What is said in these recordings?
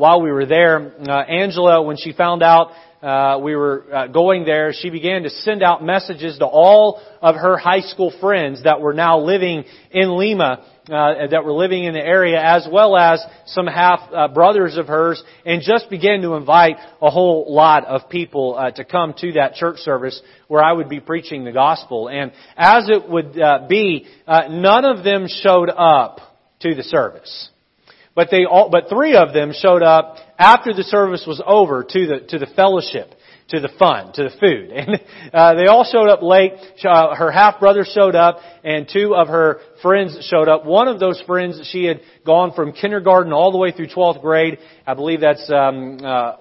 while we were there, uh, Angela, when she found out uh, we were uh, going there, she began to send out messages to all of her high school friends that were now living in Lima, uh, that were living in the area, as well as some half uh, brothers of hers, and just began to invite a whole lot of people uh, to come to that church service where I would be preaching the gospel. And as it would be, none of them showed up to the service. But they all, but three of them showed up after the service was over to the, to the fellowship, to the fun, to the food. And, uh, they all showed up late. Uh, her half brother showed up and two of her friends showed up. One of those friends, she had gone from kindergarten all the way through 12th grade. I believe that's, um, uh,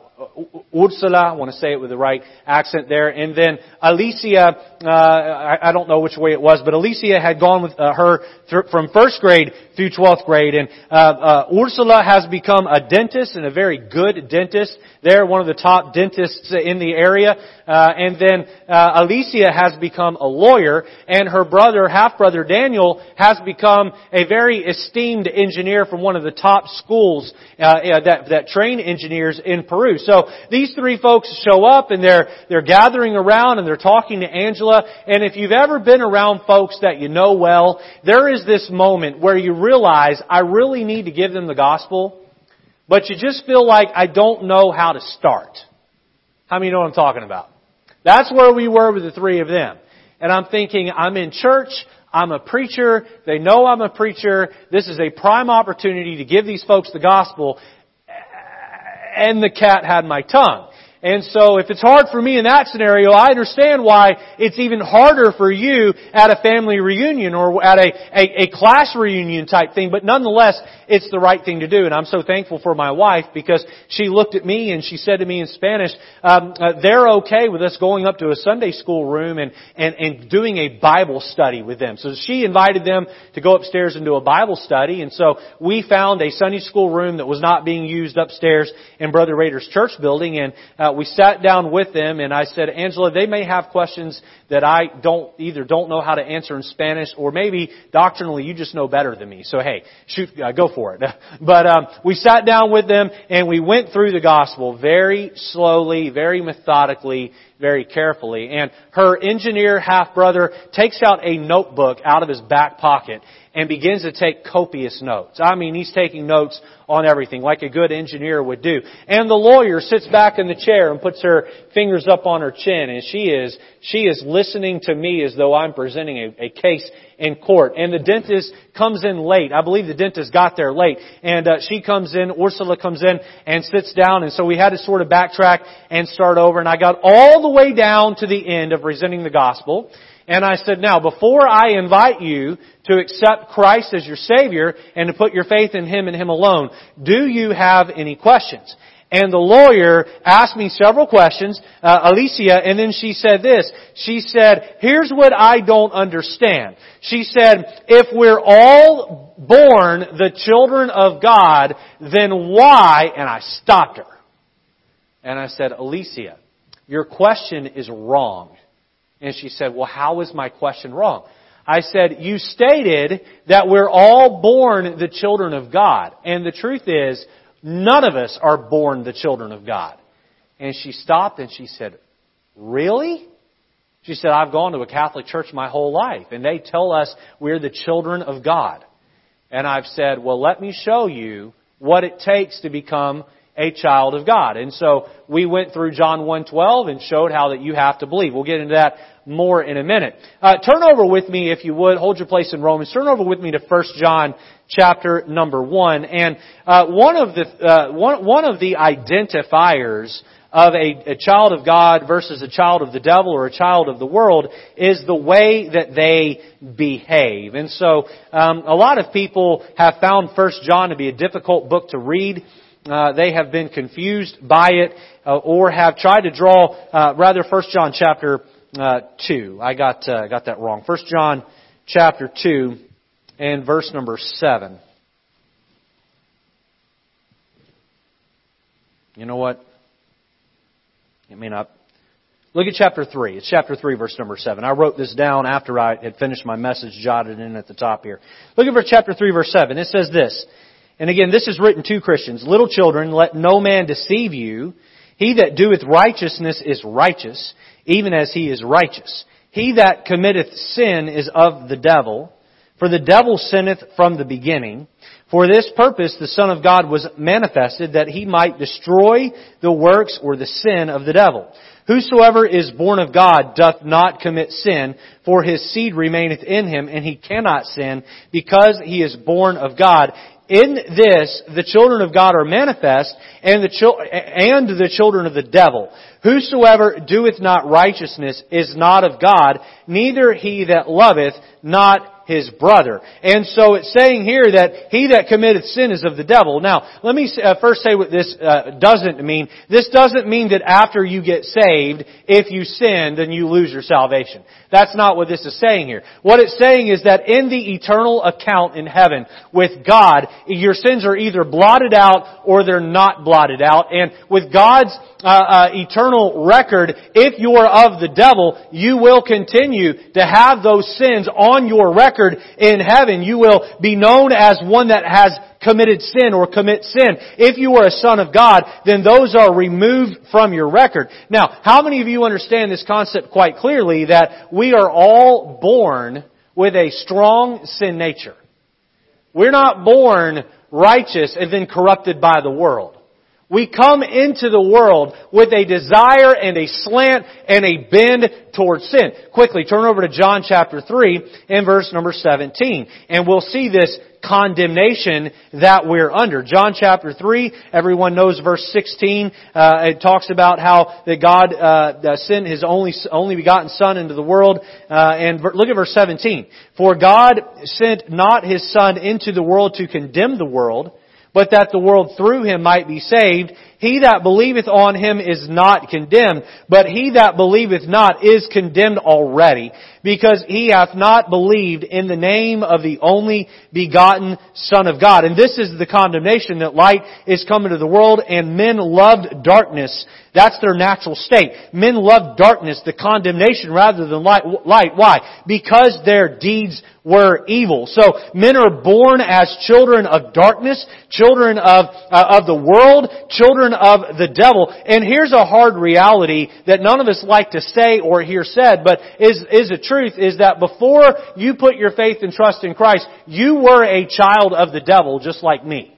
Ursula, I want to say it with the right accent there, and then Alicia, uh, I, I don't know which way it was, but Alicia had gone with uh, her th- from first grade through 12th grade, and uh, uh, Ursula has become a dentist and a very good dentist. They're one of the top dentists in the area, uh, and then uh, Alicia has become a lawyer, and her brother, half brother Daniel, has become a very esteemed engineer from one of the top schools uh, that that train engineers in Peru. So these three folks show up and they're, they're gathering around and they're talking to Angela. And if you've ever been around folks that you know well, there is this moment where you realize, I really need to give them the gospel, but you just feel like I don't know how to start. How many know what I'm talking about? That's where we were with the three of them. And I'm thinking, I'm in church, I'm a preacher, they know I'm a preacher, this is a prime opportunity to give these folks the gospel, and the cat had my tongue. And so if it's hard for me in that scenario, I understand why it's even harder for you at a family reunion or at a, a, a, class reunion type thing. But nonetheless, it's the right thing to do. And I'm so thankful for my wife because she looked at me and she said to me in Spanish, um, uh, they're okay with us going up to a Sunday school room and, and, and doing a Bible study with them. So she invited them to go upstairs and do a Bible study. And so we found a Sunday school room that was not being used upstairs in Brother Rader's church building. And uh, we sat down with them and I said, Angela, they may have questions that I don't, either don't know how to answer in Spanish or maybe doctrinally you just know better than me. So hey, shoot, uh, go for it. but, um, we sat down with them and we went through the gospel very slowly, very methodically, very carefully. And her engineer half brother takes out a notebook out of his back pocket and begins to take copious notes. I mean, he's taking notes on everything, like a good engineer would do. And the lawyer sits back in the chair and puts her fingers up on her chin, and she is, she is listening to me as though I'm presenting a, a case in court. And the dentist comes in late. I believe the dentist got there late. And uh, she comes in, Ursula comes in and sits down. And so we had to sort of backtrack and start over. And I got all the way down to the end of presenting the gospel. And I said, now, before I invite you to accept Christ as your Savior and to put your faith in Him and Him alone, do you have any questions? And the lawyer asked me several questions, uh, Alicia, and then she said this. She said, here's what I don't understand. She said, if we're all born the children of God, then why, and I stopped her. And I said, Alicia, your question is wrong. And she said, well, how is my question wrong? I said, you stated that we're all born the children of God. And the truth is, none of us are born the children of God. And she stopped and she said, really? She said, I've gone to a Catholic church my whole life and they tell us we're the children of God. And I've said, well, let me show you what it takes to become a child of God. And so we went through John 1.12 and showed how that you have to believe. We'll get into that more in a minute. Uh, turn over with me, if you would, hold your place in Romans. Turn over with me to 1 John chapter number 1. And uh, one of the uh, one, one of the identifiers of a, a, child of God versus a child of the devil or a child of the world is the way that they behave. And so, um, a lot of people have found First John to be a difficult book to read uh, they have been confused by it uh, or have tried to draw uh, rather First John chapter uh, two. I got uh, got that wrong. First John chapter two and verse number seven. You know what? It may not. Look at chapter 3. It's chapter 3, verse number 7. I wrote this down after I had finished my message, jotted in at the top here. Look at chapter 3, verse 7. It says this And again, this is written to Christians. Little children, let no man deceive you. He that doeth righteousness is righteous, even as he is righteous. He that committeth sin is of the devil, for the devil sinneth from the beginning. For this purpose the Son of God was manifested, that he might destroy the works or the sin of the devil. Whosoever is born of God doth not commit sin, for his seed remaineth in him, and he cannot sin, because he is born of God. In this, the children of God are manifest, and the, chil- and the children of the devil. Whosoever doeth not righteousness is not of God, neither he that loveth not his brother. And so it's saying here that he that committeth sin is of the devil. Now, let me uh, first say what this uh, doesn't mean. This doesn't mean that after you get saved, if you sin, then you lose your salvation. That's not what this is saying here. What it's saying is that in the eternal account in heaven with God, your sins are either blotted out or they're not blotted out. And with God's uh, uh, eternal record, if you are of the devil, you will continue to have those sins on your record in heaven. You will be known as one that has committed sin or commit sin. If you are a son of God, then those are removed from your record. Now, how many of you understand this concept quite clearly that we are all born with a strong sin nature? We're not born righteous and then corrupted by the world. We come into the world with a desire and a slant and a bend towards sin. Quickly, turn over to John chapter 3 and verse number 17. And we'll see this condemnation that we're under. John chapter 3, everyone knows verse 16. Uh, it talks about how that God uh, sent His only only begotten Son into the world. Uh, and look at verse 17. For God sent not His Son into the world to condemn the world, but that the world through him might be saved. He that believeth on him is not condemned, but he that believeth not is condemned already, because he hath not believed in the name of the only begotten Son of God. And this is the condemnation that light is come into the world, and men loved darkness. That's their natural state. Men loved darkness, the condemnation, rather than light. Why? Because their deeds were evil. So men are born as children of darkness, children of, uh, of the world, children of the devil. And here's a hard reality that none of us like to say or hear said, but is, is a truth, is that before you put your faith and trust in Christ, you were a child of the devil just like me.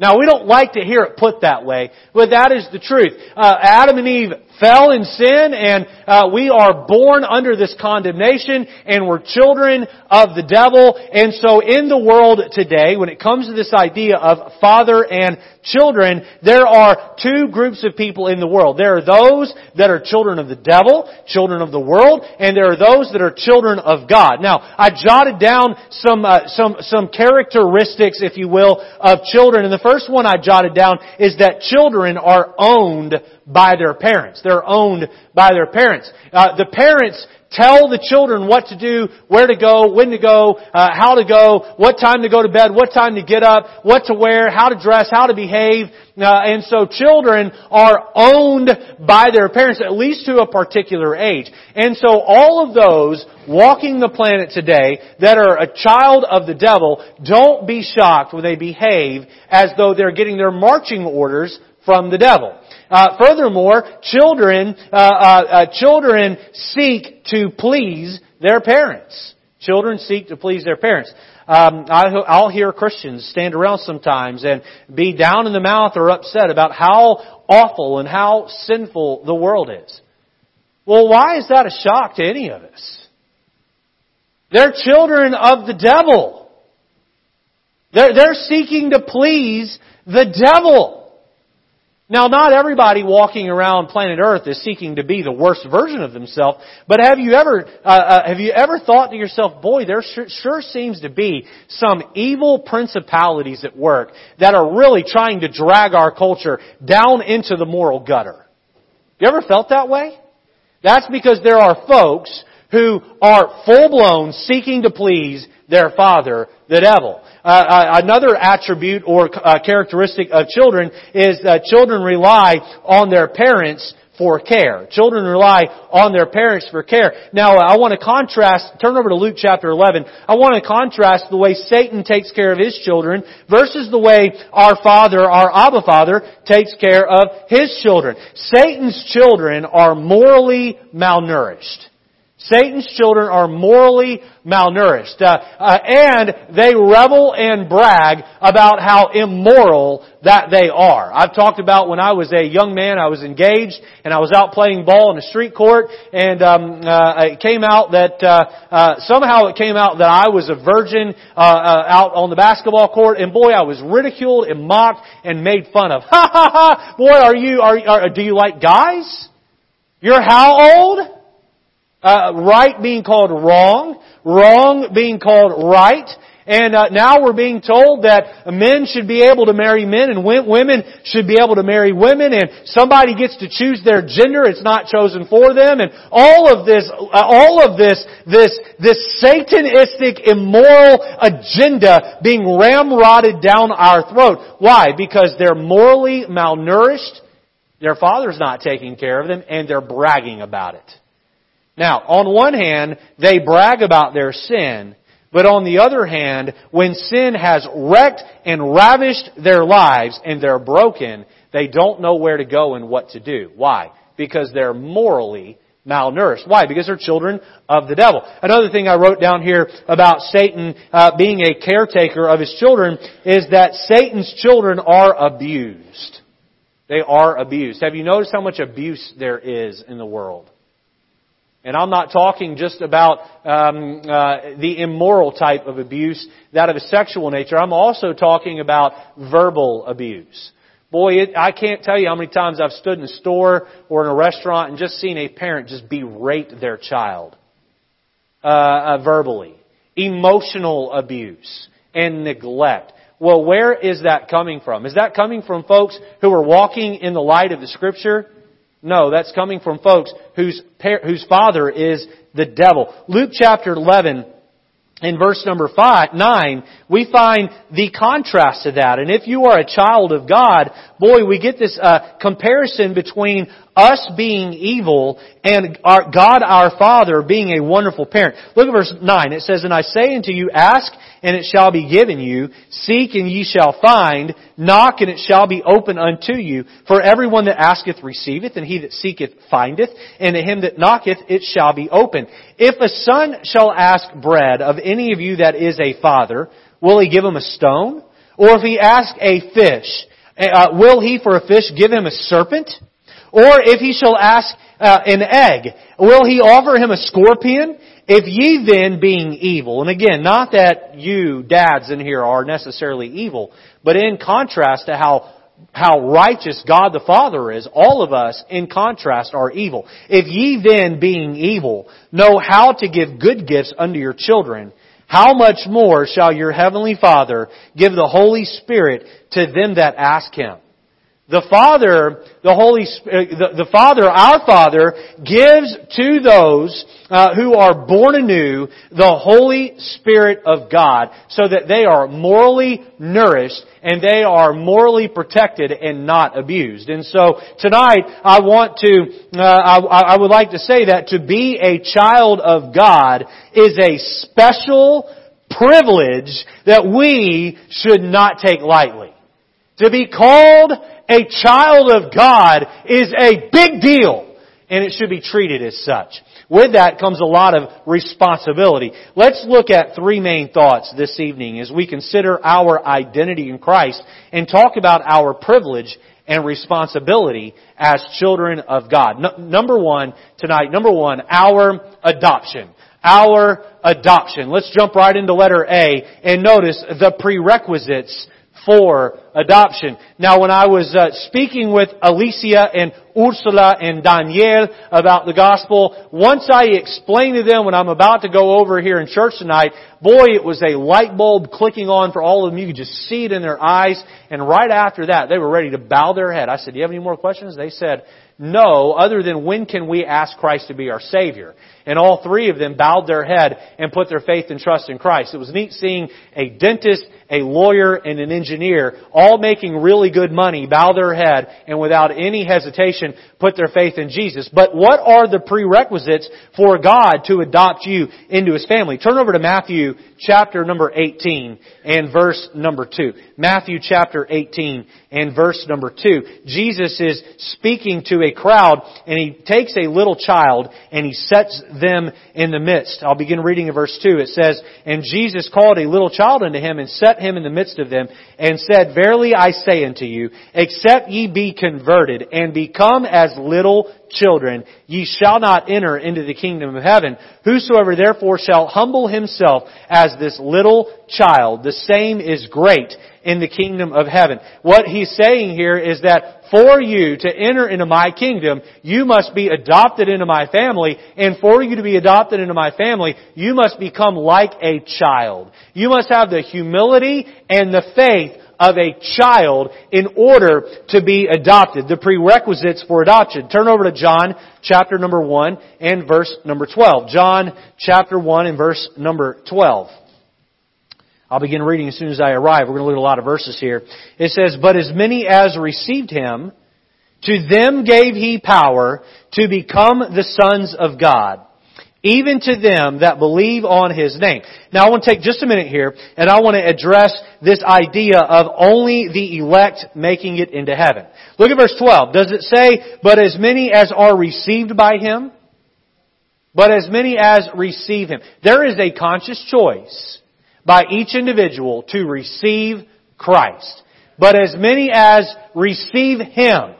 Now we don't like to hear it put that way, but that is the truth. Uh, Adam and Eve fell in sin and uh, we are born under this condemnation and we're children of the devil. And so in the world today, when it comes to this idea of father and children, there are two groups of people in the world. There are those that are children of the devil, children of the world, and there are those that are children of God. Now, I jotted down some uh, some some characteristics, if you will, of children. And the first one I jotted down is that children are owned by their parents. They're owned by their parents. Uh, the parents tell the children what to do, where to go, when to go, uh, how to go, what time to go to bed, what time to get up, what to wear, how to dress, how to behave. Uh, and so children are owned by their parents, at least to a particular age. And so all of those walking the planet today that are a child of the devil, don't be shocked when they behave as though they're getting their marching orders from the devil. Uh, furthermore, children uh, uh, uh, children seek to please their parents. Children seek to please their parents. Um, I, will hear Christians stand around sometimes and be down in the mouth or upset about how awful and how sinful the world is. Well, why is that a shock to any of us? They're children of the devil. They're, they're seeking to please the devil. Now, not everybody walking around planet Earth is seeking to be the worst version of themselves, but have you ever, uh, uh, have you ever thought to yourself, boy, there sure, sure seems to be some evil principalities at work that are really trying to drag our culture down into the moral gutter. You ever felt that way? That's because there are folks who are full blown seeking to please their father, the devil. Uh, uh, another attribute or uh, characteristic of children is that children rely on their parents for care. Children rely on their parents for care. Now, I want to contrast, turn over to Luke chapter 11. I want to contrast the way Satan takes care of his children versus the way our Father, our Abba Father, takes care of his children. Satan's children are morally malnourished. Satan's children are morally malnourished. Uh, uh, and they revel and brag about how immoral that they are. I've talked about when I was a young man, I was engaged, and I was out playing ball in a street court, and um, uh, it came out that uh, uh, somehow it came out that I was a virgin uh, out on the basketball court, and boy, I was ridiculed and mocked and made fun of. Ha ha ha! Boy, are you are, are do you like guys? You're how old? Uh, right being called wrong, wrong being called right, and uh, now we're being told that men should be able to marry men and women should be able to marry women and somebody gets to choose their gender, it's not chosen for them and all of this, uh, all of this, this, this satanistic immoral agenda being ramrodded down our throat. Why? Because they're morally malnourished, their father's not taking care of them, and they're bragging about it. Now, on one hand, they brag about their sin, but on the other hand, when sin has wrecked and ravished their lives and they're broken, they don't know where to go and what to do. Why? Because they're morally malnourished. Why? Because they're children of the devil. Another thing I wrote down here about Satan uh, being a caretaker of his children is that Satan's children are abused. They are abused. Have you noticed how much abuse there is in the world? And I'm not talking just about um, uh, the immoral type of abuse, that of a sexual nature. I'm also talking about verbal abuse. Boy, it, I can't tell you how many times I've stood in a store or in a restaurant and just seen a parent just berate their child uh, uh, verbally. Emotional abuse and neglect. Well, where is that coming from? Is that coming from folks who are walking in the light of the Scripture? No, that's coming from folks whose, whose father is the devil. Luke chapter 11 in verse number five, 9, we find the contrast to that. And if you are a child of God, boy, we get this uh, comparison between us being evil and our, God our Father being a wonderful parent. Look at verse 9. It says, And I say unto you, ask, and it shall be given you. Seek, and ye shall find. Knock, and it shall be open unto you. For everyone that asketh receiveth, and he that seeketh findeth, and to him that knocketh it shall be open. If a son shall ask bread of any of you that is a father, will he give him a stone? Or if he ask a fish, uh, will he for a fish give him a serpent? Or if he shall ask uh, an egg, will he offer him a scorpion? If ye then being evil, and again, not that you dads in here are necessarily evil, but in contrast to how how righteous God the Father is, all of us, in contrast, are evil. If ye then, being evil, know how to give good gifts unto your children, how much more shall your heavenly Father give the Holy Spirit to them that ask Him? The Father, the Holy, uh, the, the Father, our Father, gives to those uh, who are born anew the Holy Spirit of God, so that they are morally nourished and they are morally protected and not abused. And so tonight, I want to, uh, I, I would like to say that to be a child of God is a special privilege that we should not take lightly. To be called a child of God is a big deal and it should be treated as such. With that comes a lot of responsibility. Let's look at three main thoughts this evening as we consider our identity in Christ and talk about our privilege and responsibility as children of God. number one tonight, number one, our adoption. Our adoption. Let's jump right into letter A and notice the prerequisites for adoption. Now when I was uh, speaking with Alicia and Ursula and Danielle about the gospel, once I explained to them when I'm about to go over here in church tonight, boy, it was a light bulb clicking on for all of them. You could just see it in their eyes. And right after that, they were ready to bow their head. I said, do you have any more questions? They said, no, other than when can we ask Christ to be our Savior? And all three of them bowed their head and put their faith and trust in Christ. It was neat seeing a dentist, a lawyer, and an engineer all making really good money, bow their head and without any hesitation put their faith in Jesus. But what are the prerequisites for God to adopt you into His family? Turn over to Matthew chapter number 18 and verse number 2. Matthew chapter 18 and verse number 2. Jesus is speaking to a crowd and He takes a little child and He sets them in the midst. I'll begin reading in verse 2. It says, And Jesus called a little child unto Him and set him in the midst of them and said, Verily I say unto you, except ye be converted and become as little children, ye shall not enter into the kingdom of heaven. Whosoever therefore shall humble himself as this little child, the same is great in the kingdom of heaven. What he's saying here is that for you to enter into my kingdom, you must be adopted into my family, and for you to be adopted into my family, you must become like a child. You must have the humility and the faith of a child in order to be adopted. The prerequisites for adoption. Turn over to John chapter number 1 and verse number 12. John chapter 1 and verse number 12. I'll begin reading as soon as I arrive. We're going to look at a lot of verses here. It says, But as many as received him, to them gave he power to become the sons of God even to them that believe on His name. Now I want to take just a minute here, and I want to address this idea of only the elect making it into heaven. Look at verse 12. Does it say, but as many as are received by Him? But as many as receive Him. There is a conscious choice by each individual to receive Christ. But as many as receive Him,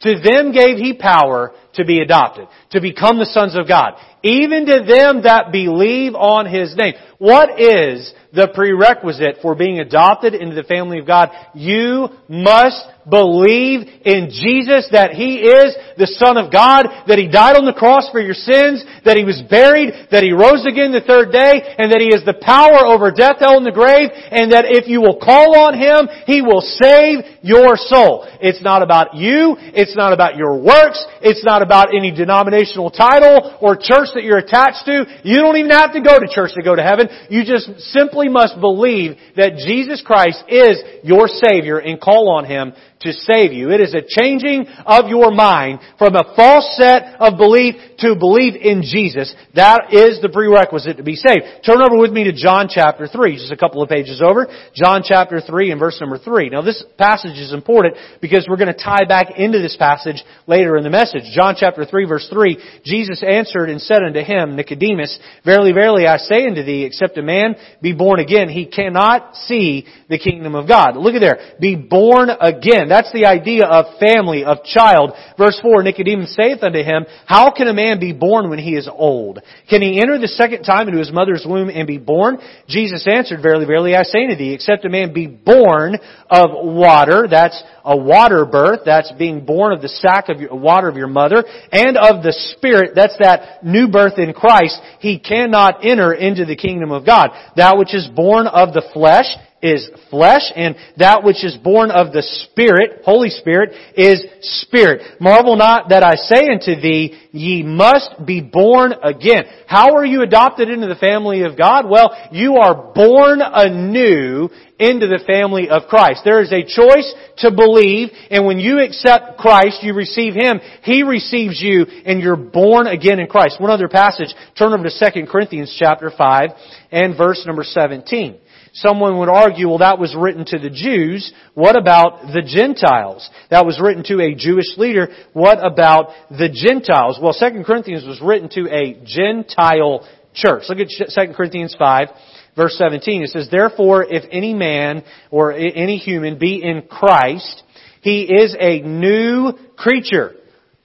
to them gave He power to be adopted, to become the sons of God even to them that believe on His name. What is the prerequisite for being adopted into the family of God? You must believe in Jesus that He is the Son of God, that He died on the cross for your sins, that He was buried, that He rose again the third day, and that He has the power over death, hell, and the grave, and that if you will call on Him, He will save your soul. It's not about you, it's not about your works, it's not about any denominational title or church that you're attached to. You don't even have to go to church to go to heaven. You just simply must believe that Jesus Christ is your Savior and call on Him to save you. It is a changing of your mind from a false set of belief to believe in Jesus. That is the prerequisite to be saved. Turn over with me to John chapter 3, just a couple of pages over. John chapter 3 and verse number 3. Now this passage is important because we're going to tie back into this passage later in the message. John chapter 3 verse 3, Jesus answered and said unto him, Nicodemus, Verily, verily, I say unto thee, except a man be born again, he cannot see the kingdom of God. Look at there. Be born again. That's the idea of family, of child. Verse 4, Nicodemus saith unto him, How can a man be born when he is old? Can he enter the second time into his mother's womb and be born? Jesus answered, Verily, verily, I say unto thee, except a man be born of water, that's a water birth, that's being born of the sac of your, water of your mother, and of the Spirit, that's that new birth in Christ, he cannot enter into the kingdom of God. That which is born of the flesh is flesh, and that which is born of the Spirit, Holy Spirit, is spirit. Marvel not that I say unto thee, ye must be born again. How are you adopted into the family of God? Well, you are born anew into the family of Christ. There is a choice to believe, and when you accept Christ, you receive Him, He receives you, and you're born again in Christ. One other passage, turn over to 2 Corinthians chapter 5 and verse number 17. Someone would argue, well, that was written to the Jews. What about the Gentiles? That was written to a Jewish leader. What about the Gentiles? Well, 2 Corinthians was written to a Gentile church. Look at 2 Corinthians 5, verse 17. It says, Therefore, if any man or any human be in Christ, he is a new creature.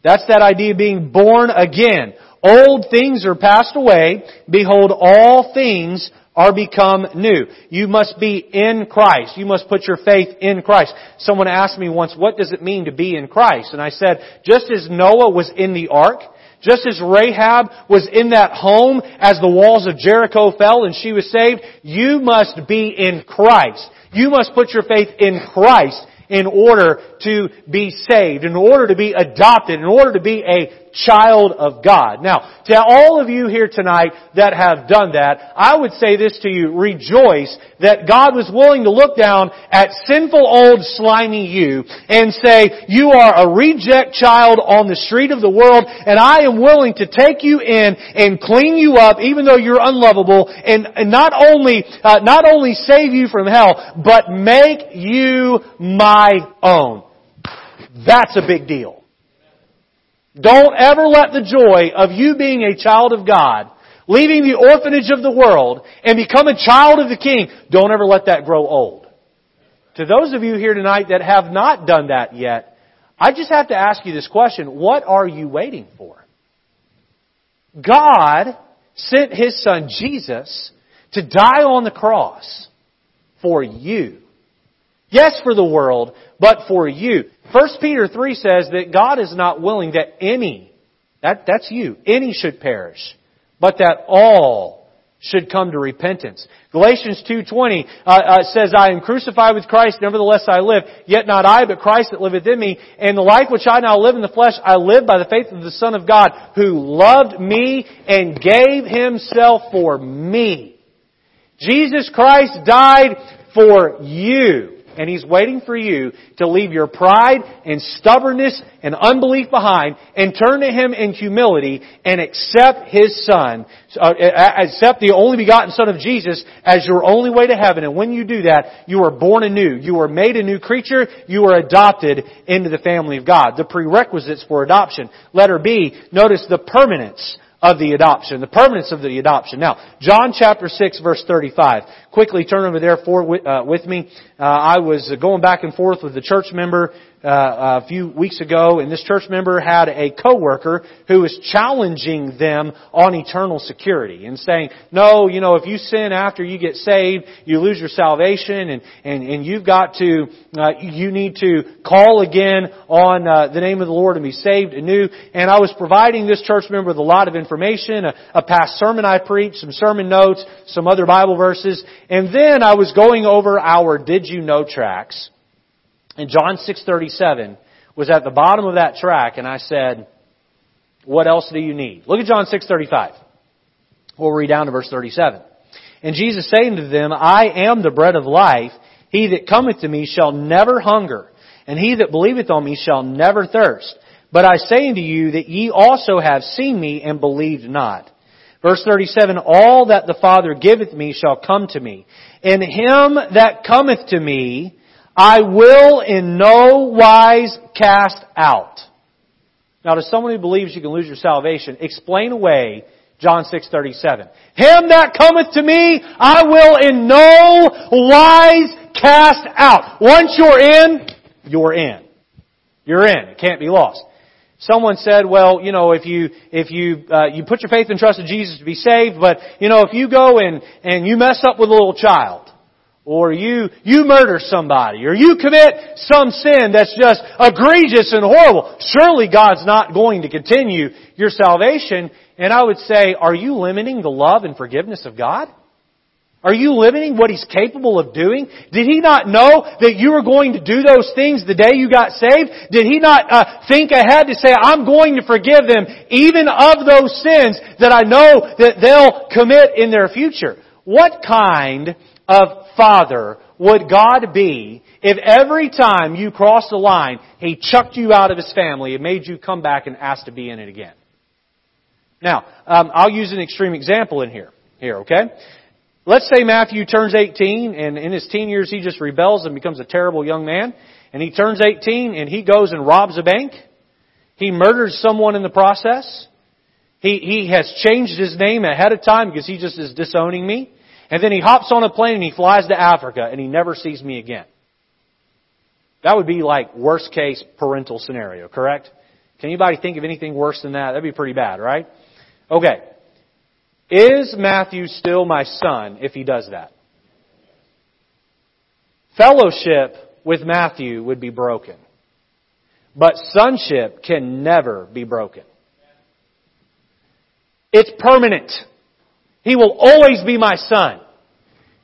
That's that idea of being born again. Old things are passed away. Behold, all things are become new. You must be in Christ. You must put your faith in Christ. Someone asked me once, what does it mean to be in Christ? And I said, just as Noah was in the ark, just as Rahab was in that home as the walls of Jericho fell and she was saved, you must be in Christ. You must put your faith in Christ in order to be saved, in order to be adopted, in order to be a child of God. Now, to all of you here tonight that have done that, I would say this to you, rejoice that God was willing to look down at sinful old slimy you and say, you are a reject child on the street of the world and I am willing to take you in and clean you up even though you're unlovable and, and not only, uh, not only save you from hell, but make you my own. That's a big deal. Don't ever let the joy of you being a child of God, leaving the orphanage of the world, and become a child of the King, don't ever let that grow old. To those of you here tonight that have not done that yet, I just have to ask you this question. What are you waiting for? God sent His Son Jesus to die on the cross for you. Yes, for the world, but for you. 1 Peter 3 says that God is not willing that any, that, that's you, any should perish, but that all should come to repentance. Galatians 2.20 uh, uh, says, I am crucified with Christ, nevertheless I live, yet not I, but Christ that liveth in me. And the life which I now live in the flesh, I live by the faith of the Son of God, who loved me and gave himself for me. Jesus Christ died for you. And He's waiting for you to leave your pride and stubbornness and unbelief behind and turn to Him in humility and accept His Son, uh, accept the only begotten Son of Jesus as your only way to heaven. And when you do that, you are born anew. You are made a new creature. You are adopted into the family of God. The prerequisites for adoption. Letter B, notice the permanence of the adoption, the permanence of the adoption. Now, John chapter 6 verse 35. Quickly turn over there for, uh, with me. Uh, I was going back and forth with the church member uh, a few weeks ago, and this church member had a coworker who was challenging them on eternal security and saying, "No, you know, if you sin after you get saved, you lose your salvation, and and and you've got to, uh, you need to call again on uh, the name of the Lord and be saved anew." And I was providing this church member with a lot of information, a, a past sermon I preached, some sermon notes, some other Bible verses, and then I was going over our "Did you know?" tracks and John 6:37 was at the bottom of that track and I said, "What else do you need?" Look at John 6:35. We'll read down to verse 37. And Jesus saying to them, I am the bread of life. He that cometh to me shall never hunger, and he that believeth on me shall never thirst. But I say unto you that ye also have seen me and believed not. Verse 37, All that the Father giveth me shall come to me, and him that cometh to me I will in no wise cast out. Now to someone who believes you can lose your salvation, explain away John 6:37. Him that cometh to me, I will in no wise cast out. Once you're in, you're in. You're in. It can't be lost. Someone said, well, you know, if you, if you, uh, you put your faith and trust in Jesus to be saved, but, you know, if you go and, and you mess up with a little child, or you, you murder somebody, or you commit some sin that's just egregious and horrible, surely God's not going to continue your salvation. And I would say, are you limiting the love and forgiveness of God? Are you limiting what He's capable of doing? Did He not know that you were going to do those things the day you got saved? Did He not uh, think ahead to say, I'm going to forgive them even of those sins that I know that they'll commit in their future? What kind of father would God be if every time you crossed the line, He chucked you out of His family and made you come back and ask to be in it again? Now, um, I'll use an extreme example in here. Here, okay? Let's say Matthew turns 18 and in his teen years he just rebels and becomes a terrible young man. And he turns 18 and he goes and robs a bank. He murders someone in the process. He, he has changed his name ahead of time because he just is disowning me. And then he hops on a plane and he flies to Africa and he never sees me again. That would be like worst case parental scenario, correct? Can anybody think of anything worse than that? That'd be pretty bad, right? Okay. Is Matthew still my son if he does that? Fellowship with Matthew would be broken. But sonship can never be broken. It's permanent. He will always be my son.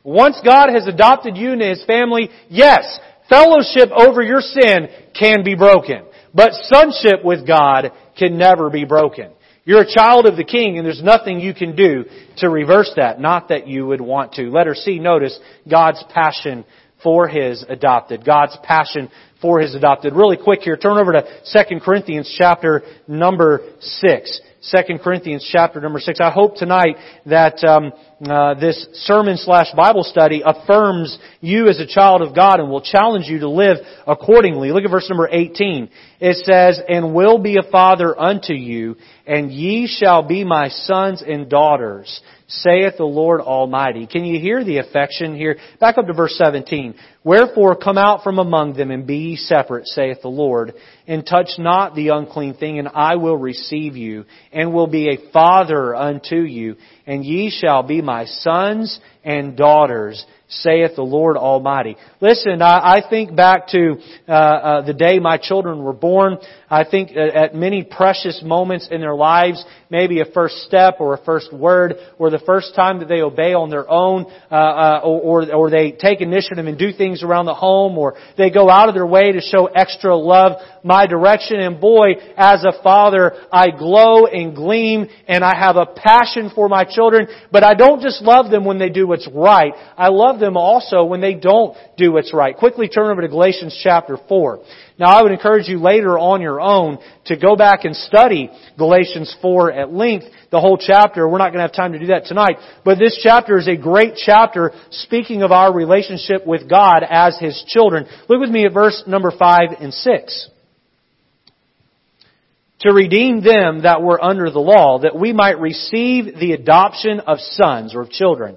Once God has adopted you into His family, yes, fellowship over your sin can be broken. But sonship with God can never be broken. You're a child of the King and there's nothing you can do to reverse that. Not that you would want to. Letter C, notice God's passion for His adopted. God's passion for His adopted. Really quick here, turn over to 2 Corinthians chapter number 6. 2 Corinthians chapter number 6. I hope tonight that um, uh, this sermon slash Bible study affirms you as a child of God and will challenge you to live accordingly. Look at verse number 18. It says, And will be a father unto you, and ye shall be my sons and daughters saith the Lord Almighty. Can you hear the affection here? Back up to verse 17. Wherefore come out from among them and be ye separate, saith the Lord, and touch not the unclean thing, and I will receive you, and will be a father unto you, and ye shall be my sons and daughters, saith the Lord Almighty. Listen, I, I think back to uh, uh, the day my children were born. I think at many precious moments in their lives, maybe a first step or a first word, or the first time that they obey on their own, uh, uh, or, or they take initiative and do things around the home, or they go out of their way to show extra love my direction. And boy, as a father, I glow and gleam, and I have a passion for my children. But I don't just love them when they do what's right. I love them also when they don't do what's right. Quickly turn over to Galatians chapter four. Now I would encourage you later on your own to go back and study Galatians 4 at length, the whole chapter. We're not going to have time to do that tonight. But this chapter is a great chapter speaking of our relationship with God as His children. Look with me at verse number 5 and 6 to redeem them that were under the law, that we might receive the adoption of sons or of children.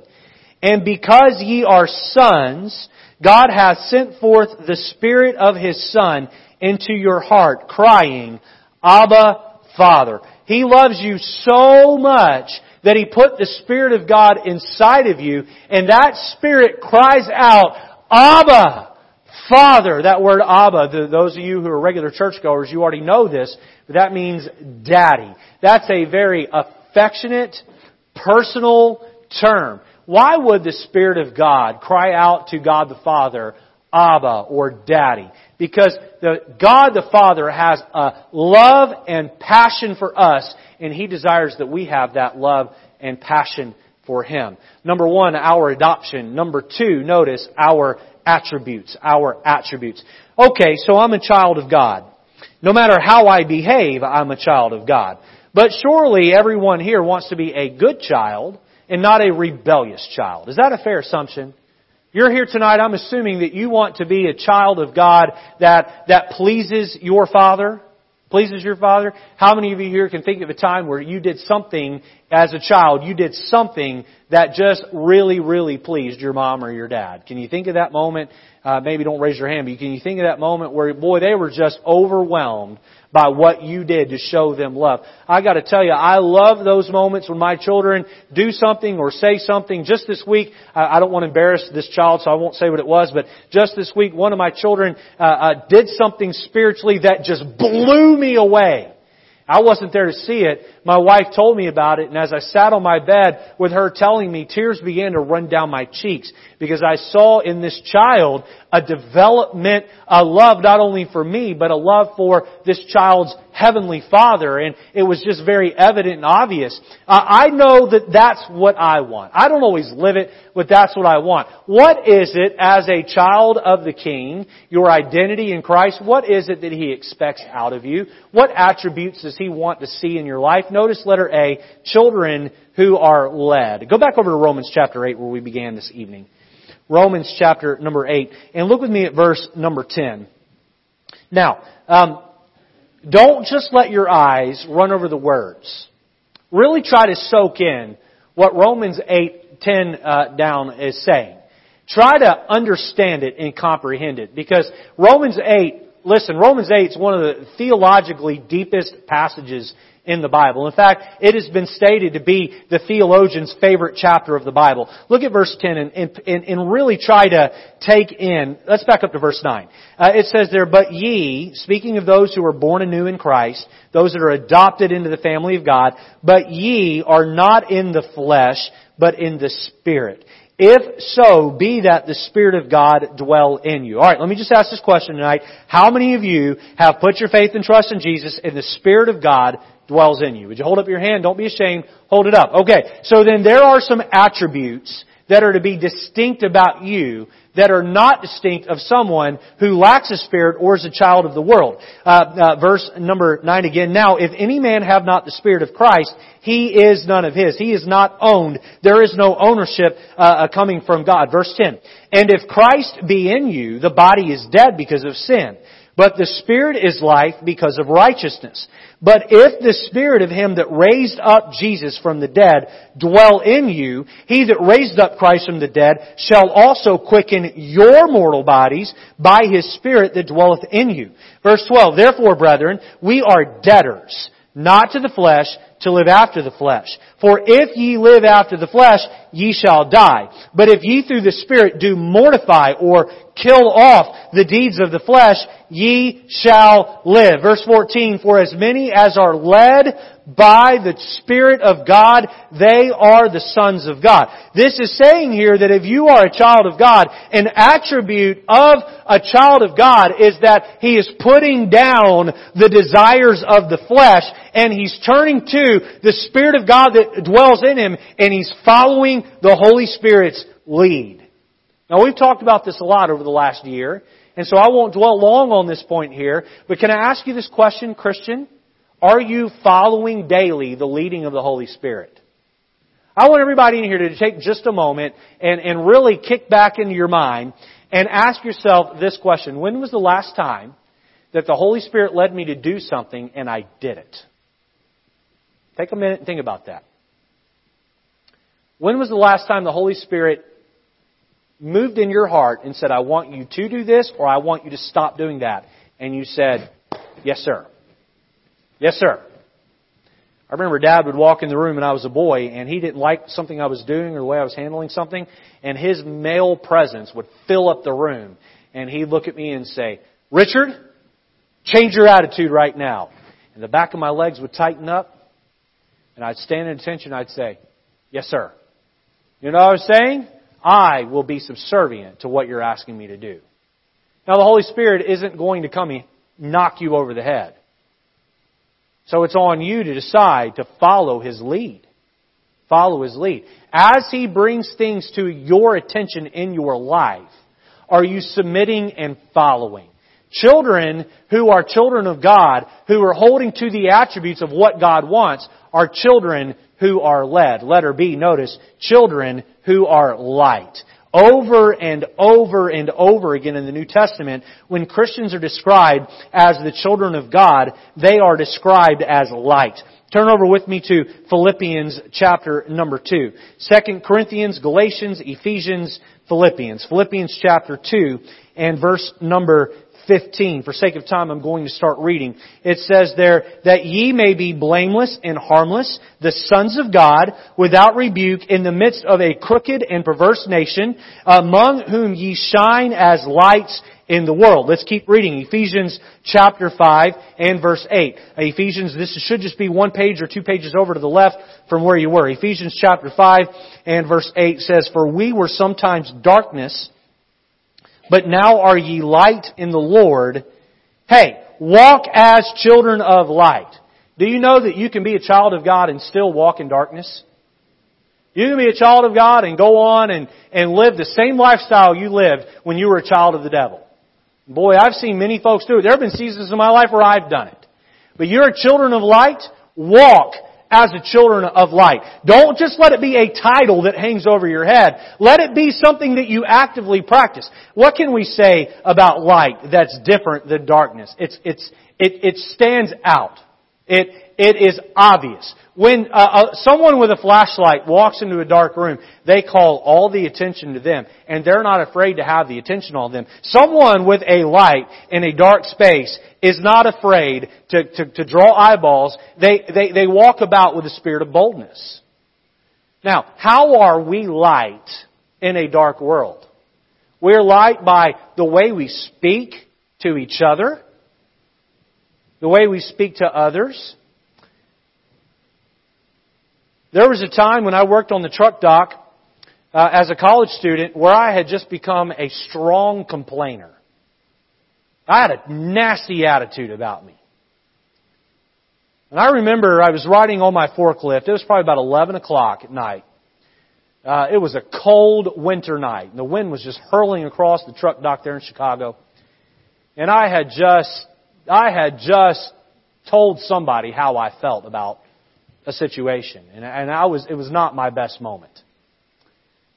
And because ye are sons, God hath sent forth the Spirit of His Son into your heart, crying, Abba, Father. He loves you so much that He put the Spirit of God inside of you, and that Spirit cries out, Abba, Father. That word Abba, those of you who are regular churchgoers, you already know this, but that means daddy. That's a very affectionate, personal term. Why would the Spirit of God cry out to God the Father, Abba or Daddy? Because the, God the Father has a love and passion for us, and He desires that we have that love and passion for Him. Number one, our adoption. Number two, notice our attributes. Our attributes. Okay, so I'm a child of God. No matter how I behave, I'm a child of God. But surely everyone here wants to be a good child and not a rebellious child. Is that a fair assumption? You're here tonight, I'm assuming that you want to be a child of God that, that pleases your Father, pleases your Father. How many of you here can think of a time where you did something as a child, you did something that just really, really pleased your mom or your dad? Can you think of that moment? Uh, maybe don't raise your hand, but can you think of that moment where, boy, they were just overwhelmed by what you did to show them love. I gotta tell you, I love those moments when my children do something or say something. Just this week, I don't want to embarrass this child, so I won't say what it was, but just this week, one of my children uh, uh, did something spiritually that just blew me away. I wasn't there to see it. My wife told me about it, and as I sat on my bed with her telling me, tears began to run down my cheeks because I saw in this child a development, a love not only for me, but a love for this child's heavenly father. And it was just very evident and obvious. Uh, I know that that's what I want. I don't always live it, but that's what I want. What is it as a child of the King, your identity in Christ, what is it that He expects out of you? What attributes does He want to see in your life? Notice letter A, children who are led. Go back over to Romans chapter 8 where we began this evening. Romans chapter number 8. And look with me at verse number 10. Now, um, don't just let your eyes run over the words. Really try to soak in what Romans 8, 10 uh, down is saying. Try to understand it and comprehend it because Romans 8, listen, Romans 8 is one of the theologically deepest passages in the Bible. In fact, it has been stated to be the theologian's favorite chapter of the Bible. Look at verse 10 and, and, and really try to take in, let's back up to verse 9. Uh, it says there, But ye, speaking of those who are born anew in Christ, those that are adopted into the family of God, but ye are not in the flesh, but in the Spirit If so, be that the Spirit of God dwell in you. Alright, let me just ask this question tonight. How many of you have put your faith and trust in Jesus and the Spirit of God dwells in you? Would you hold up your hand? Don't be ashamed. Hold it up. Okay, so then there are some attributes that are to be distinct about you that are not distinct of someone who lacks a spirit or is a child of the world. Uh, uh, verse number nine again. Now, if any man have not the spirit of Christ, he is none of his. He is not owned. There is no ownership uh, uh coming from God. Verse ten. And if Christ be in you, the body is dead because of sin. But the Spirit is life because of righteousness. But if the Spirit of Him that raised up Jesus from the dead dwell in you, He that raised up Christ from the dead shall also quicken your mortal bodies by His Spirit that dwelleth in you. Verse 12, Therefore, brethren, we are debtors, not to the flesh, to live after the flesh. For if ye live after the flesh, ye shall die. But if ye through the Spirit do mortify or kill off the deeds of the flesh, ye shall live. Verse 14, For as many as are led by the Spirit of God, they are the sons of God. This is saying here that if you are a child of God, an attribute of a child of God is that he is putting down the desires of the flesh and he's turning to the Spirit of God that dwells in him and he's following the Holy Spirit's lead. Now we've talked about this a lot over the last year, and so I won't dwell long on this point here, but can I ask you this question, Christian? Are you following daily the leading of the Holy Spirit? I want everybody in here to take just a moment and, and really kick back into your mind and ask yourself this question. When was the last time that the Holy Spirit led me to do something and I did it? Take a minute and think about that. When was the last time the Holy Spirit moved in your heart and said, I want you to do this or I want you to stop doing that? And you said, Yes, sir. Yes, sir. I remember Dad would walk in the room when I was a boy and he didn't like something I was doing or the way I was handling something and his male presence would fill up the room and he'd look at me and say, Richard, change your attitude right now. And the back of my legs would tighten up and I'd stand at attention I'd say, Yes, sir. You know what I was saying? I will be subservient to what you're asking me to do. Now the Holy Spirit isn't going to come and knock you over the head. So it's on you to decide to follow His lead. Follow His lead. As He brings things to your attention in your life, are you submitting and following? Children who are children of God, who are holding to the attributes of what God wants, are children who are led. Letter B, notice, children who are light. Over and over and over again in the New Testament, when Christians are described as the children of God, they are described as light. Turn over with me to Philippians chapter number 2. 2 Corinthians, Galatians, Ephesians, Philippians. Philippians chapter 2 and verse number 15. For sake of time, I'm going to start reading. It says there, that ye may be blameless and harmless, the sons of God, without rebuke, in the midst of a crooked and perverse nation, among whom ye shine as lights in the world. Let's keep reading. Ephesians chapter 5 and verse 8. Uh, Ephesians, this should just be one page or two pages over to the left from where you were. Ephesians chapter 5 and verse 8 says, For we were sometimes darkness, but now are ye light in the Lord. Hey, walk as children of light. Do you know that you can be a child of God and still walk in darkness? You can be a child of God and go on and, and live the same lifestyle you lived when you were a child of the devil. Boy, I've seen many folks do it. There have been seasons in my life where I've done it. But you're children of light, walk as the children of light. Don't just let it be a title that hangs over your head. Let it be something that you actively practice. What can we say about light that's different than darkness? It's, it's, it, it stands out. It, it is obvious. When uh, uh, someone with a flashlight walks into a dark room, they call all the attention to them, and they're not afraid to have the attention on them. Someone with a light in a dark space is not afraid to, to, to draw eyeballs. They, they, they walk about with a spirit of boldness. Now, how are we light in a dark world? We're light by the way we speak to each other, the way we speak to others. There was a time when I worked on the truck dock uh, as a college student where I had just become a strong complainer. I had a nasty attitude about me. And I remember I was riding on my forklift. It was probably about 11 o'clock at night. Uh, it was a cold winter night. And the wind was just hurling across the truck dock there in Chicago. And I had just, I had just told somebody how I felt about a situation. And, and I was, it was not my best moment.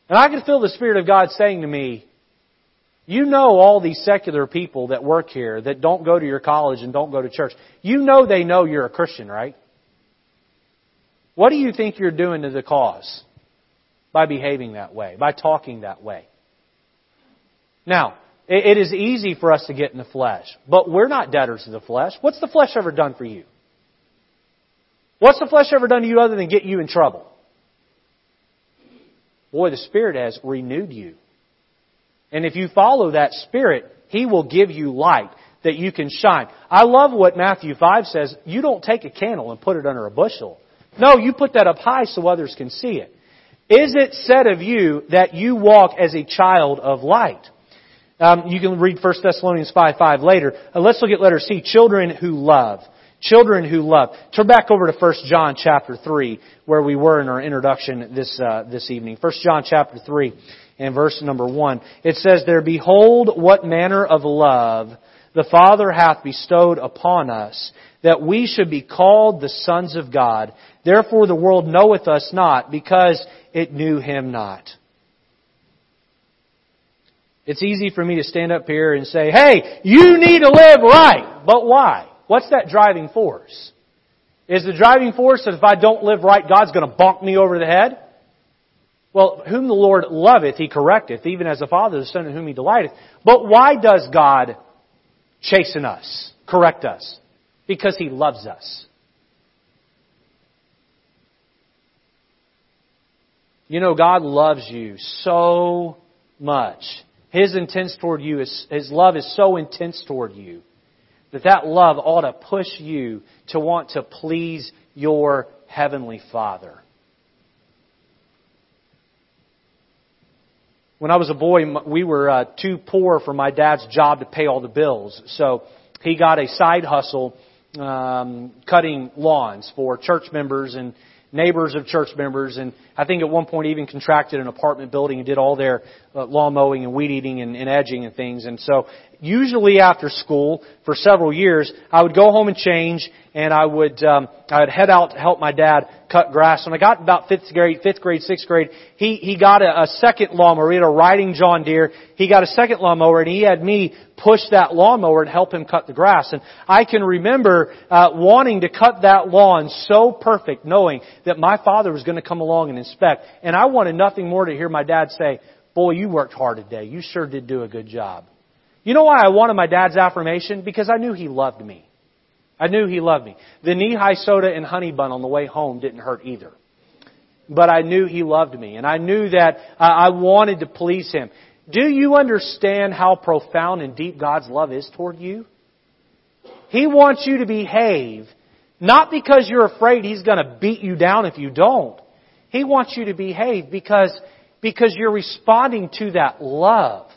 And I could feel the Spirit of God saying to me, you know all these secular people that work here that don't go to your college and don't go to church. You know they know you're a Christian, right? What do you think you're doing to the cause by behaving that way, by talking that way? Now, it is easy for us to get in the flesh, but we're not debtors to the flesh. What's the flesh ever done for you? What's the flesh ever done to you other than get you in trouble? Boy, the Spirit has renewed you. And if you follow that Spirit, He will give you light that you can shine. I love what Matthew 5 says. You don't take a candle and put it under a bushel. No, you put that up high so others can see it. Is it said of you that you walk as a child of light? Um, you can read 1 Thessalonians 5 5 later. Uh, let's look at letter C. Children who love. Children who love. Turn back over to 1 John chapter 3, where we were in our introduction this, uh, this evening. 1 John chapter 3 and verse number 1. It says there, Behold what manner of love the Father hath bestowed upon us, that we should be called the sons of God. Therefore the world knoweth us not, because it knew him not. It's easy for me to stand up here and say, hey, you need to live right. But why? What's that driving force? Is the driving force that if I don't live right, God's going to bonk me over the head? Well, whom the Lord loveth, He correcteth, even as the Father the Son in whom He delighteth. But why does God chasten us, correct us? Because He loves us. You know, God loves you so much. His intense toward you is, His love is so intense toward you that that love ought to push you to want to please your Heavenly Father. When I was a boy, we were uh, too poor for my dad's job to pay all the bills. So he got a side hustle um, cutting lawns for church members and neighbors of church members, and I think at one point even contracted an apartment building and did all their uh, lawn mowing and weed eating and, and edging and things. And so usually after school for several years, I would go home and change, and I would um, I would head out to help my dad cut grass. When I got about fifth grade, fifth grade, sixth grade, he he got a, a second lawnmower. He had a riding John Deere. He got a second lawnmower, and he had me push that lawnmower and help him cut the grass. And I can remember uh, wanting to cut that lawn so perfect, knowing that my father was going to come along and inspect, and I wanted nothing more to hear my dad say, "Boy, you worked hard today. You sure did do a good job." You know why I wanted my dad's affirmation? Because I knew he loved me. I knew he loved me. The Nehi soda and honey bun on the way home didn't hurt either. But I knew he loved me, and I knew that uh, I wanted to please him. Do you understand how profound and deep God's love is toward you? He wants you to behave, not because you're afraid He's going to beat you down if you don't. He wants you to behave because, because you're responding to that love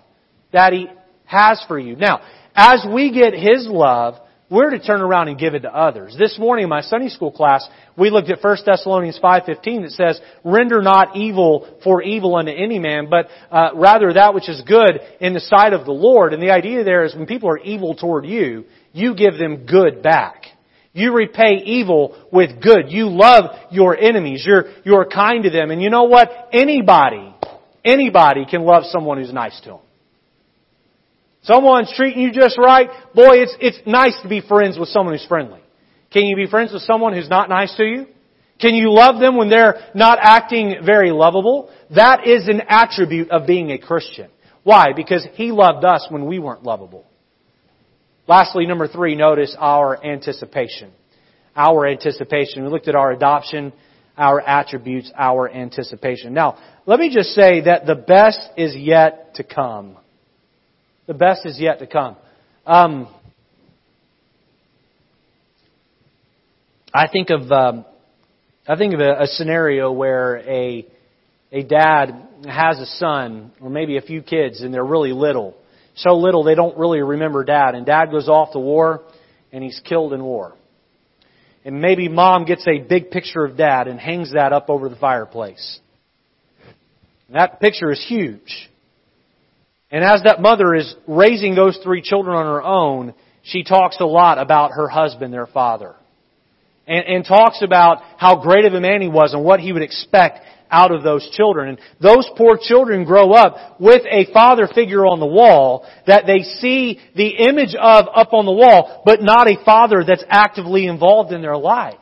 that He has for you. Now, as we get His love, we're to turn around and give it to others. This morning in my Sunday school class, we looked at 1 Thessalonians 5.15 that says, Render not evil for evil unto any man, but uh, rather that which is good in the sight of the Lord. And the idea there is when people are evil toward you, you give them good back. You repay evil with good. You love your enemies. You're, you're kind to them. And you know what? Anybody, anybody can love someone who's nice to them. Someone's treating you just right. Boy, it's, it's nice to be friends with someone who's friendly. Can you be friends with someone who's not nice to you? Can you love them when they're not acting very lovable? That is an attribute of being a Christian. Why? Because He loved us when we weren't lovable. Lastly, number three, notice our anticipation. Our anticipation. We looked at our adoption, our attributes, our anticipation. Now, let me just say that the best is yet to come. The best is yet to come. Um, I think of um, I think of a, a, scenario where a a dad has a son, or maybe a few kids, and they're really little. So little they don't really remember dad. And dad goes off to war, and he's killed in war. And maybe mom gets a big picture of dad and hangs that up over the fireplace. That picture is huge. And as that mother is raising those three children on her own, she talks a lot about her husband, their father. And, and, talks about how great of a man he was and what he would expect out of those children. And those poor children grow up with a father figure on the wall that they see the image of up on the wall, but not a father that's actively involved in their life.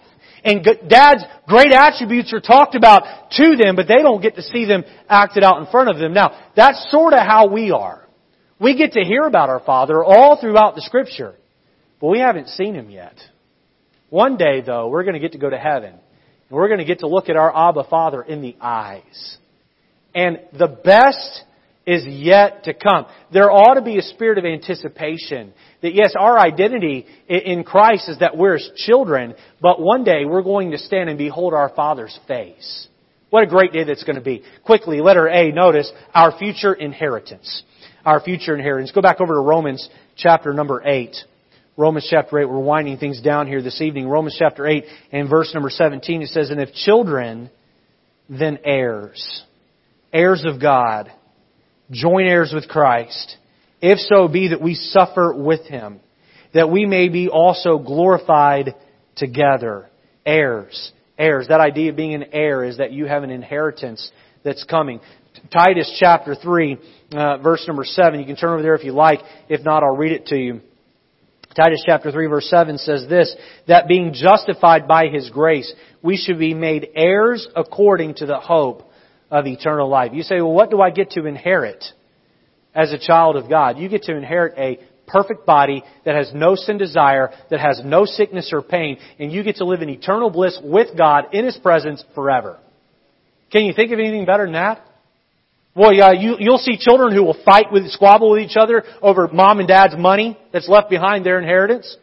And dad's great attributes are talked about to them, but they don't get to see them acted out in front of them. Now, that's sort of how we are. We get to hear about our Father all throughout the Scripture, but we haven't seen Him yet. One day, though, we're going to get to go to heaven. And we're going to get to look at our Abba Father in the eyes. And the best is yet to come. There ought to be a spirit of anticipation that yes, our identity in Christ is that we're His children, but one day we're going to stand and behold our Father's face. What a great day that's going to be. Quickly, letter A, notice our future inheritance. Our future inheritance. Go back over to Romans chapter number 8. Romans chapter 8. We're winding things down here this evening. Romans chapter 8 and verse number 17 it says, And if children, then heirs. Heirs of God. Joint heirs with Christ. If so be that we suffer with Him. That we may be also glorified together. Heirs. Heirs. That idea of being an heir is that you have an inheritance that's coming. Titus chapter 3, uh, verse number 7. You can turn over there if you like. If not, I'll read it to you. Titus chapter 3 verse 7 says this, that being justified by His grace, we should be made heirs according to the hope of eternal life. You say, well, what do I get to inherit as a child of God? You get to inherit a perfect body that has no sin desire, that has no sickness or pain, and you get to live in eternal bliss with God in His presence forever. Can you think of anything better than that? Well, yeah, you, you'll see children who will fight with, squabble with each other over mom and dad's money that's left behind their inheritance.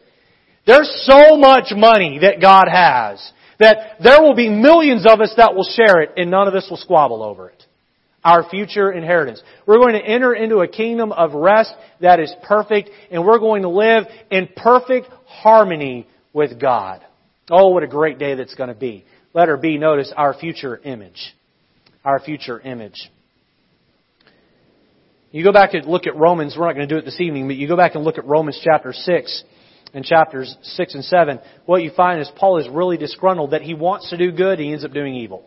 There's so much money that God has that there will be millions of us that will share it and none of us will squabble over it. Our future inheritance. We're going to enter into a kingdom of rest that is perfect and we're going to live in perfect harmony with God. Oh, what a great day that's going to be. Letter B, notice our future image. Our future image. You go back and look at Romans, we're not going to do it this evening, but you go back and look at Romans chapter 6 and chapters 6 and 7. What you find is Paul is really disgruntled that he wants to do good, he ends up doing evil.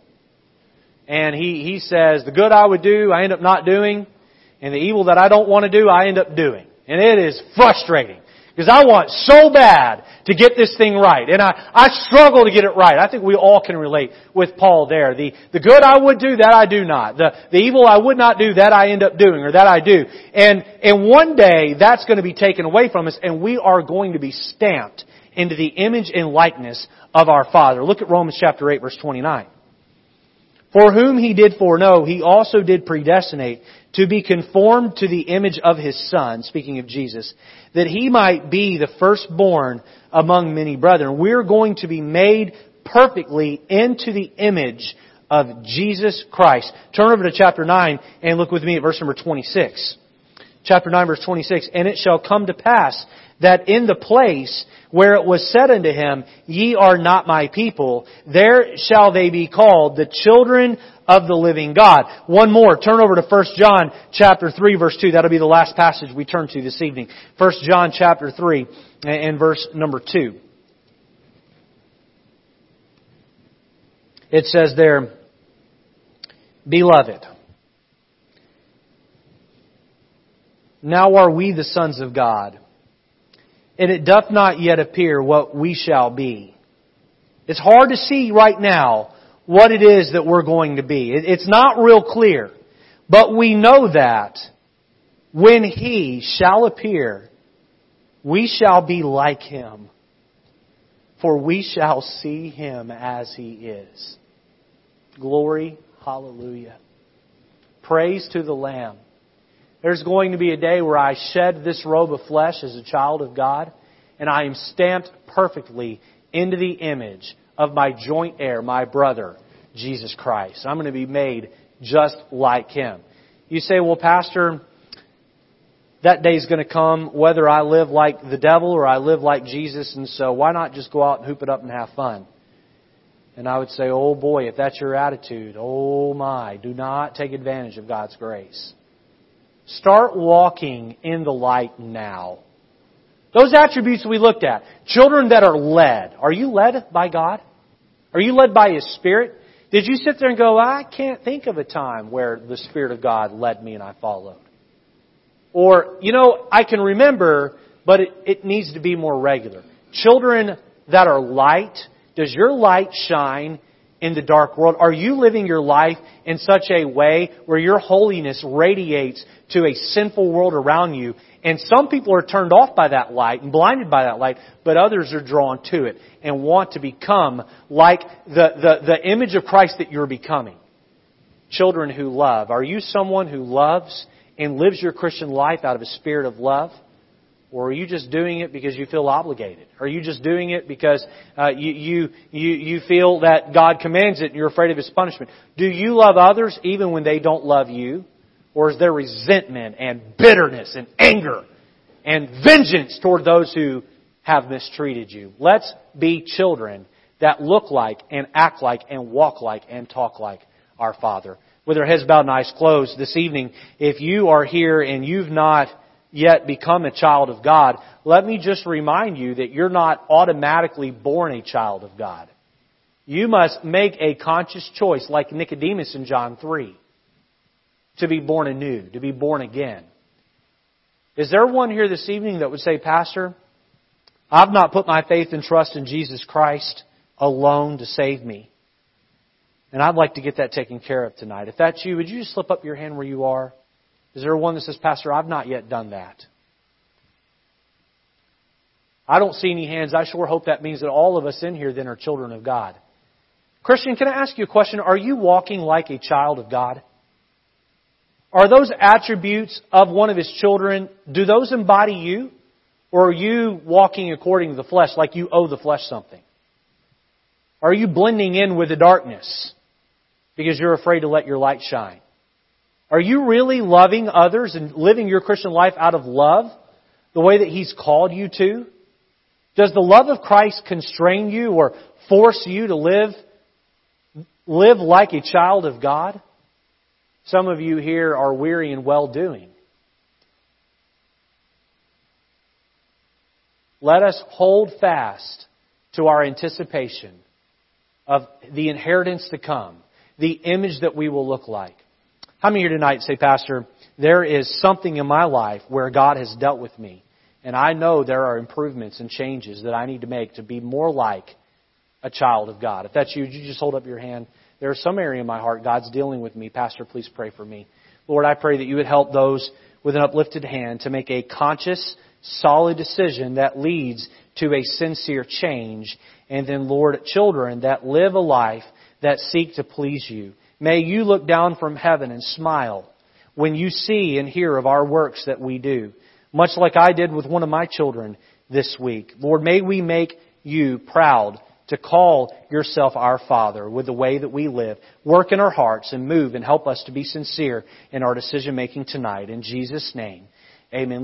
And he, he says, the good I would do, I end up not doing, and the evil that I don't want to do, I end up doing. And it is frustrating. Because I want so bad to get this thing right. And I, I struggle to get it right. I think we all can relate with Paul there. The, the good I would do, that I do not. The, the evil I would not do, that I end up doing, or that I do. And, and one day, that's going to be taken away from us, and we are going to be stamped into the image and likeness of our Father. Look at Romans chapter 8 verse 29. For whom he did foreknow, he also did predestinate to be conformed to the image of his Son, speaking of Jesus, that he might be the firstborn among many brethren. We're going to be made perfectly into the image of Jesus Christ. Turn over to chapter 9 and look with me at verse number 26. Chapter 9 verse 26. And it shall come to pass that in the place where it was said unto him, Ye are not my people, there shall they be called the children of the living God. One more, turn over to 1 John chapter 3 verse 2. That'll be the last passage we turn to this evening. 1 John chapter 3 and verse number 2. It says there, Beloved, now are we the sons of God and it doth not yet appear what we shall be. It's hard to see right now what it is that we're going to be. It's not real clear. But we know that when He shall appear, we shall be like Him. For we shall see Him as He is. Glory, hallelujah. Praise to the Lamb. There's going to be a day where I shed this robe of flesh as a child of God, and I am stamped perfectly into the image of my joint heir, my brother, Jesus Christ. I'm going to be made just like Him. You say, well, Pastor, that day's going to come whether I live like the devil or I live like Jesus, and so why not just go out and hoop it up and have fun? And I would say, oh boy, if that's your attitude, oh my, do not take advantage of God's grace. Start walking in the light now. Those attributes we looked at. Children that are led. Are you led by God? Are you led by His Spirit? Did you sit there and go, I can't think of a time where the Spirit of God led me and I followed? Or, you know, I can remember, but it, it needs to be more regular. Children that are light, does your light shine in the dark world? Are you living your life in such a way where your holiness radiates to a sinful world around you? And some people are turned off by that light and blinded by that light, but others are drawn to it and want to become like the, the, the image of Christ that you're becoming. Children who love. Are you someone who loves and lives your Christian life out of a spirit of love? Or are you just doing it because you feel obligated? Are you just doing it because uh, you, you, you, you feel that God commands it and you're afraid of His punishment? Do you love others even when they don't love you? Or is there resentment and bitterness and anger and vengeance toward those who have mistreated you? Let's be children that look like and act like and walk like and talk like our Father. With our heads bowed and eyes closed this evening, if you are here and you've not yet become a child of God, let me just remind you that you're not automatically born a child of God. You must make a conscious choice, like Nicodemus in John 3, to be born anew, to be born again. Is there one here this evening that would say, Pastor, I've not put my faith and trust in Jesus Christ alone to save me? And I'd like to get that taken care of tonight. If that's you, would you just slip up your hand where you are? Is there one that says, Pastor, I've not yet done that? I don't see any hands. I sure hope that means that all of us in here then are children of God. Christian, can I ask you a question? Are you walking like a child of God? Are those attributes of one of his children, do those embody you? Or are you walking according to the flesh, like you owe the flesh something? Are you blending in with the darkness because you're afraid to let your light shine? Are you really loving others and living your Christian life out of love the way that He's called you to? Does the love of Christ constrain you or force you to live, live like a child of God? Some of you here are weary in well doing. Let us hold fast to our anticipation of the inheritance to come, the image that we will look like. How many here tonight say, Pastor, there is something in my life where God has dealt with me, and I know there are improvements and changes that I need to make to be more like a child of God. If that's you, you just hold up your hand? There's some area in my heart God's dealing with me. Pastor, please pray for me. Lord, I pray that you would help those with an uplifted hand to make a conscious, solid decision that leads to a sincere change. And then, Lord, children that live a life that seek to please you. May you look down from heaven and smile when you see and hear of our works that we do, much like I did with one of my children this week. Lord, may we make you proud to call yourself our Father with the way that we live. Work in our hearts and move and help us to be sincere in our decision making tonight. In Jesus' name, amen. Let's